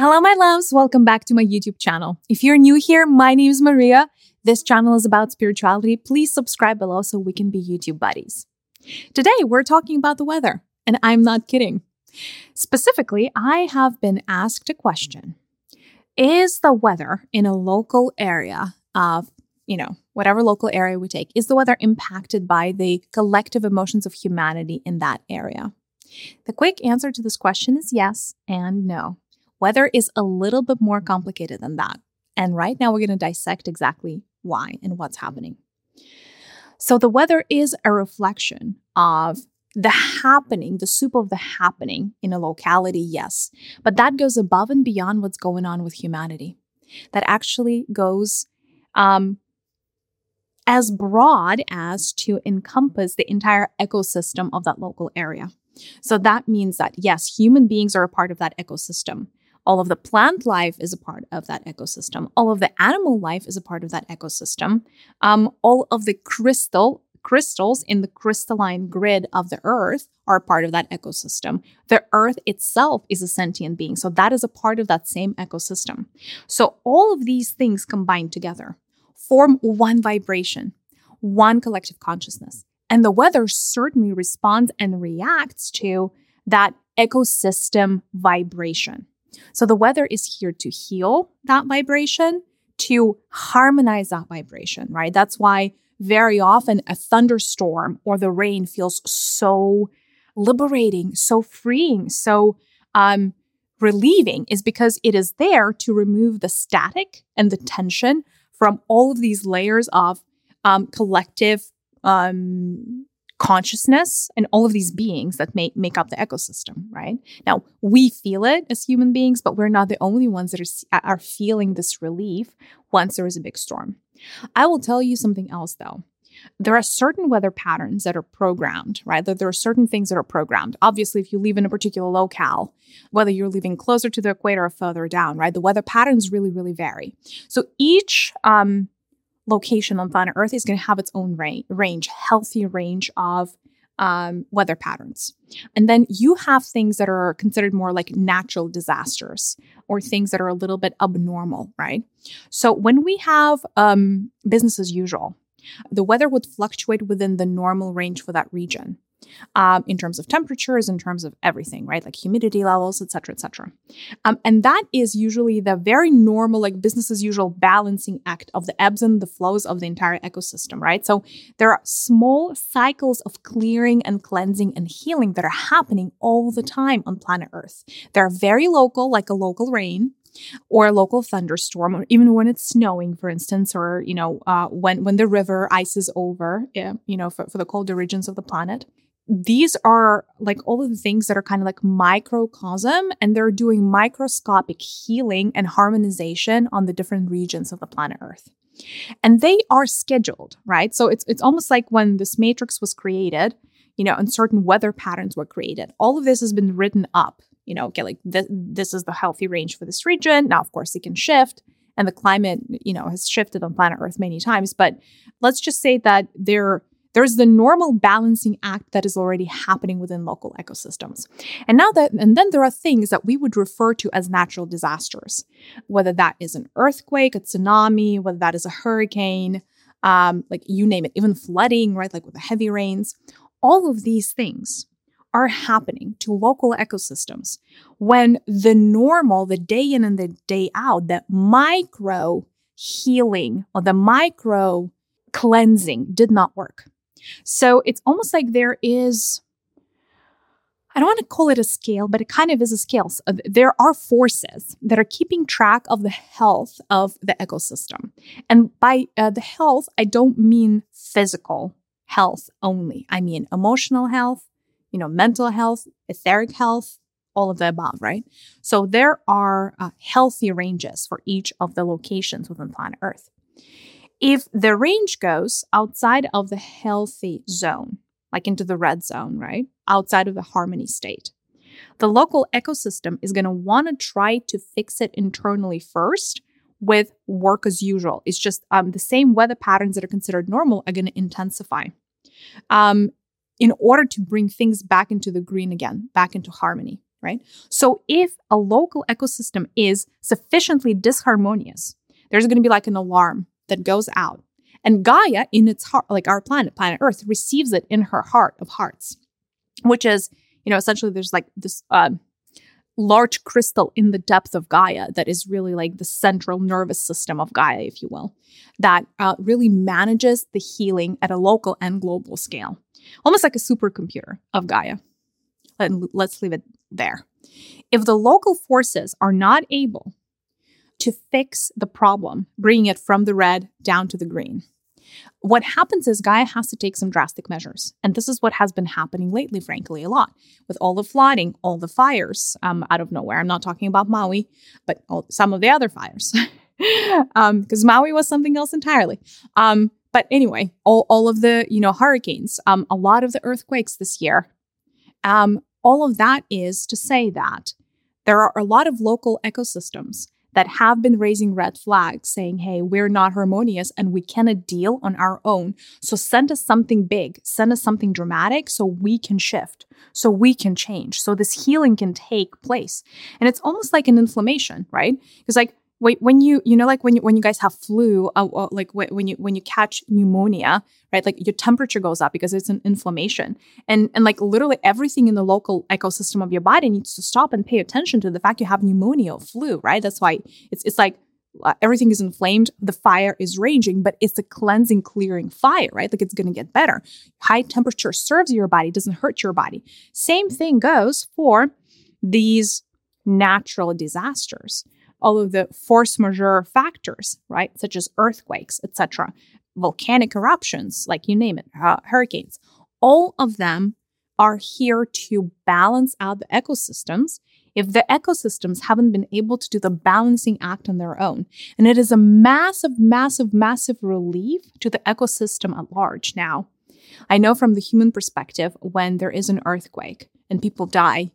Hello, my loves. Welcome back to my YouTube channel. If you're new here, my name is Mariya. This channel is about spirituality. Please subscribe below so we can be YouTube buddies. Today, we're talking about the weather, and I'm not kidding. Specifically, I have been asked a question Is the weather in a local area of, you know, whatever local area we take, is the weather impacted by the collective emotions of humanity in that area? The quick answer to this question is yes and no. Weather is a little bit more complicated than that. And right now, we're going to dissect exactly why and what's happening. So, the weather is a reflection of the happening, the soup of the happening in a locality, yes, but that goes above and beyond what's going on with humanity. That actually goes um, as broad as to encompass the entire ecosystem of that local area. So that means that, yes, human beings are a part of that ecosystem. All of the plant life is a part of that ecosystem. All of the animal life is a part of that ecosystem. Um, all of the crystal crystals in the crystalline grid of the earth are part of that ecosystem. The earth itself is a sentient being. So that is a part of that same ecosystem. So all of these things combined together form one vibration, one collective consciousness. And the weather certainly responds and reacts to that ecosystem vibration. So the weather is here to heal that vibration, to harmonize that vibration, right? That's why very often a thunderstorm or the rain feels so liberating, so freeing, so um, relieving, is because it is there to remove the static and the tension from all of these layers of um, collective um, consciousness and all of these beings that make, make up the ecosystem, right? Now, we feel it as human beings, but we're not the only ones that are, are feeling this relief once there is a big storm. I will tell you something else though. There are certain weather patterns that are programmed, right? There are certain things that are programmed. Obviously, if you live in a particular locale, whether you're living closer to the equator or further down, right, the weather patterns really, really vary. So each um, location on planet Earth is going to have its own ra- range, healthy range of um, weather patterns. And then you have things that are considered more like natural disasters or things that are a little bit abnormal, right? So when we have um, business as usual, the weather would fluctuate within the normal range for that region um, in terms of temperatures, in terms of everything, right? Like humidity levels, et cetera, et cetera. Um, and that is usually the very normal, like business as usual balancing act of the ebbs and the flows of the entire ecosystem, right? So there are small cycles of clearing and cleansing and healing that are happening all the time on planet Earth. They're very local, like a local rain or a local thunderstorm, or even when it's snowing, for instance, or you know, uh, when when the river ices over, you know, for, for the colder regions of the planet these are like all of the things that are kind of like microcosm and they're doing microscopic healing and harmonization on the different regions of the planet Earth. And they are scheduled, right? So it's it's almost like when this matrix was created, you know, and certain weather patterns were created. All of this has been written up, you know, okay, like this, this is the healthy range for this region. Now, of course, it can shift and the climate, you know, has shifted on planet Earth many times, but let's just say that there there's the normal balancing act that is already happening within local ecosystems. And now that, and then there are things that we would refer to as natural disasters, whether that is an earthquake, a tsunami, whether that is a hurricane, um, like you name it, even flooding, right? Like with the heavy rains. All of these things are happening to local ecosystems when the normal, the day in and the day out, the micro healing or the micro cleansing did not work. So it's almost like there is, I don't want to call it a scale, but it kind of is a scale. So there are forces that are keeping track of the health of the ecosystem. And by uh, the health, I don't mean physical health only, I mean emotional health, you know, mental health, etheric health, all of the above, right? So there are uh, healthy ranges for each of the locations within planet Earth. If the range goes outside of the healthy zone, like into the red zone, right? Outside of the harmony state, the local ecosystem is going to want to try to fix it internally first with work as usual. It's just um, the same weather patterns that are considered normal are going to intensify um, in order to bring things back into the green again, back into harmony. right? So if a local ecosystem is sufficiently disharmonious, there's going to be like an alarm that goes out. And Gaia, in its heart, like our planet, planet Earth, receives it in her heart of hearts, which is, you know, essentially there's like this uh, large crystal in the depth of Gaia that is really like the central nervous system of Gaia, if you will, that uh, really manages the healing at a local and global scale, almost like a supercomputer of Gaia. And let's leave it there. If the local forces are not able to fix the problem, bringing it from the red down to the green, what happens is Gaia has to take some drastic measures. And this is what has been happening lately, frankly, a lot with all the flooding, all the fires um, out of nowhere. I'm not talking about Maui, but all, some of the other fires, because um, Maui was something else entirely. Um, but anyway, all, all of the you know hurricanes, um, a lot of the earthquakes this year, um, all of that is to say that there are a lot of local ecosystems that have been raising red flags saying, hey, we're not harmonious and we cannot deal on our own. So send us something big, send us something dramatic so we can shift, so we can change, so this healing can take place. And it's almost like an inflammation, right? Because, like, when you you know like when you when you guys have flu, uh, uh, like when you when you catch pneumonia, right? Like your temperature goes up because it's an inflammation, and and like literally everything in the local ecosystem of your body needs to stop and pay attention to the fact you have pneumonia or flu, right? That's why it's it's like uh, everything is inflamed, the fire is raging, but it's a cleansing, clearing fire, right? Like it's going to get better. High temperature serves your body, doesn't hurt your body. Same thing goes for these natural disasters all of the force majeure factors, right, such as earthquakes, etc., volcanic eruptions, like you name it, uh, hurricanes, all of them are here to balance out the ecosystems if the ecosystems haven't been able to do the balancing act on their own. And it is a massive, massive, massive relief to the ecosystem at large now. I know from the human perspective, when there is an earthquake and people die,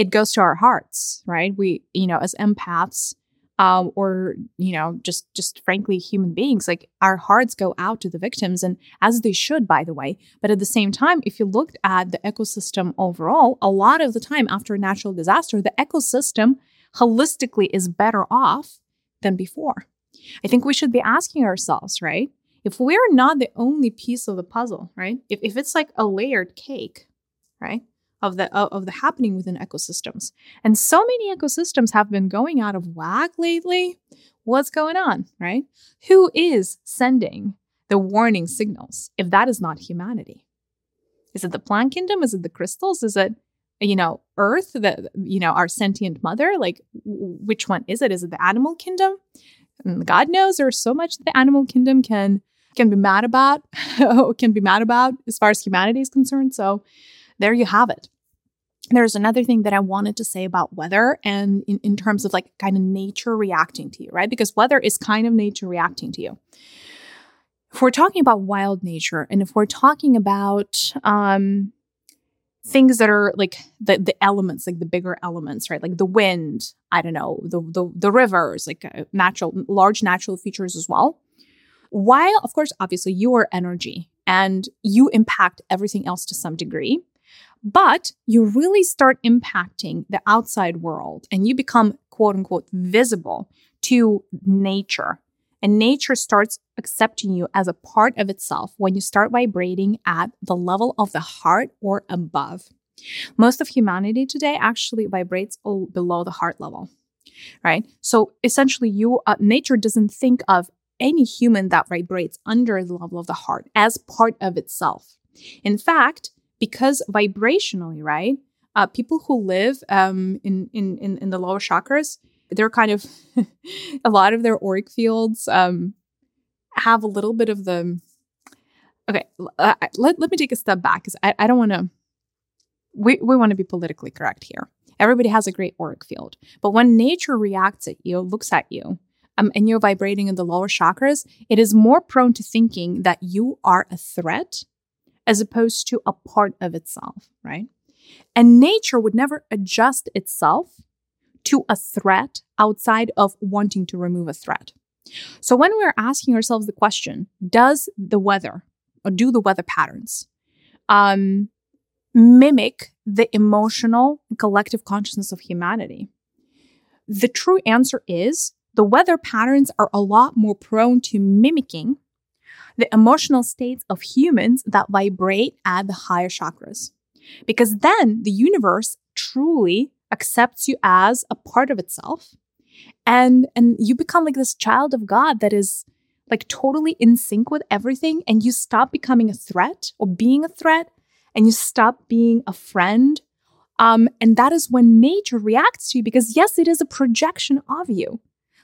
it goes to our hearts, right? We, you know, as empaths, um, or you know, just just frankly, human beings, like our hearts go out to the victims, and as they should, by the way. But at the same time, if you looked at the ecosystem overall, a lot of the time after a natural disaster, the ecosystem holistically is better off than before. I think we should be asking ourselves, right? If we're not the only piece of the puzzle, right? If, if it's like a layered cake, right? Of the of the happening within ecosystems. And so many ecosystems have been going out of whack lately. What's going on, right? Who is sending the warning signals if that is not humanity? Is it the plant kingdom? Is it the crystals? Is it you know earth the you know our sentient mother like which one is it is it the animal kingdom and god knows there's so much the animal kingdom can can be mad about can be mad about as far as humanity is concerned so there you have it. There's another thing that I wanted to say about weather and in, in terms of like kind of nature reacting to you, right? Because weather is kind of nature reacting to you. If we're talking about wild nature and if we're talking about um, things that are like the, the elements, like the bigger elements, right? Like the wind, I don't know, the, the, the rivers, like uh, natural, large natural features as well. While, of course, obviously you are energy and you impact everything else to some degree. But you really start impacting the outside world and you become quote unquote visible to nature. And nature starts accepting you as a part of itself when you start vibrating at the level of the heart or above. Most of humanity today actually vibrates below the heart level, right? So essentially, you uh, nature doesn't think of any human that vibrates under the level of the heart as part of itself. In fact, because vibrationally, right? Uh, people who live um, in, in, in, in the lower chakras, they're kind of a lot of their auric fields um, have a little bit of the. Okay, uh, let, let me take a step back because I, I don't want to. We, we want to be politically correct here. Everybody has a great auric field. But when nature reacts at you, looks at you, um, and you're vibrating in the lower chakras, it is more prone to thinking that you are a threat as opposed to a part of itself, right? And nature would never adjust itself to a threat outside of wanting to remove a threat. So when we're asking ourselves the question, does the weather or do the weather patterns um, mimic the emotional collective consciousness of humanity? The true answer is the weather patterns are a lot more prone to mimicking the emotional states of humans that vibrate at the higher chakras. Because then the universe truly accepts you as a part of itself. And and you become like this child of God that is like totally in sync with everything. And you stop becoming a threat or being a threat. And you stop being a friend. Um, and that is when nature reacts to you because yes it is a projection of you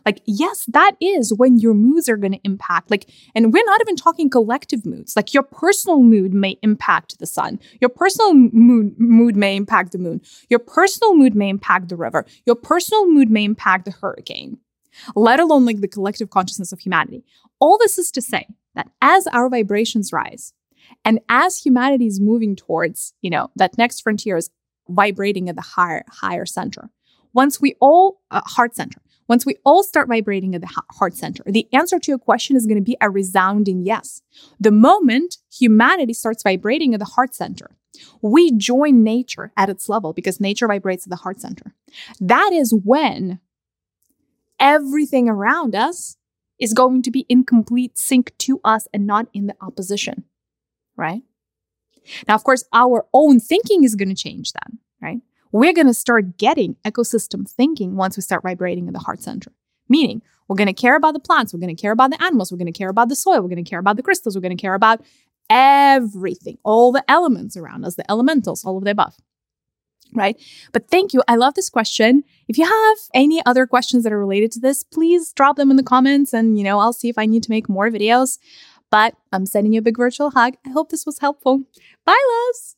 like, yes, that is when your moods are going to impact. Like, and we're not even talking collective moods. Like, your personal mood may impact the sun. Your personal mood, mood may impact the moon. Your personal mood may impact the river. Your personal mood may impact the hurricane, let alone like the collective consciousness of humanity. All this is to say that as our vibrations rise, and as humanity is moving towards, you know, that next frontier is vibrating at the higher, higher center. Once we all, uh, heart center, once we all start vibrating at the heart center, the answer to your question is going to be a resounding yes. The moment humanity starts vibrating at the heart center, we join nature at its level because nature vibrates at the heart center. That is when everything around us is going to be in complete sync to us and not in the opposition, right? Now, of course, our own thinking is going to change then, right? We're going to start getting ecosystem thinking once we start vibrating in the heart center. Meaning, we're going to care about the plants, we're going to care about the animals, we're going to care about the soil, we're going to care about the crystals, we're going to care about everything, all the elements around us, the elementals, all of the above. Right? But thank you. I love this question. If you have any other questions that are related to this, please drop them in the comments and, you know, I'll see if I need to make more videos. But I'm sending you a big virtual hug. I hope this was helpful. Bye, loves.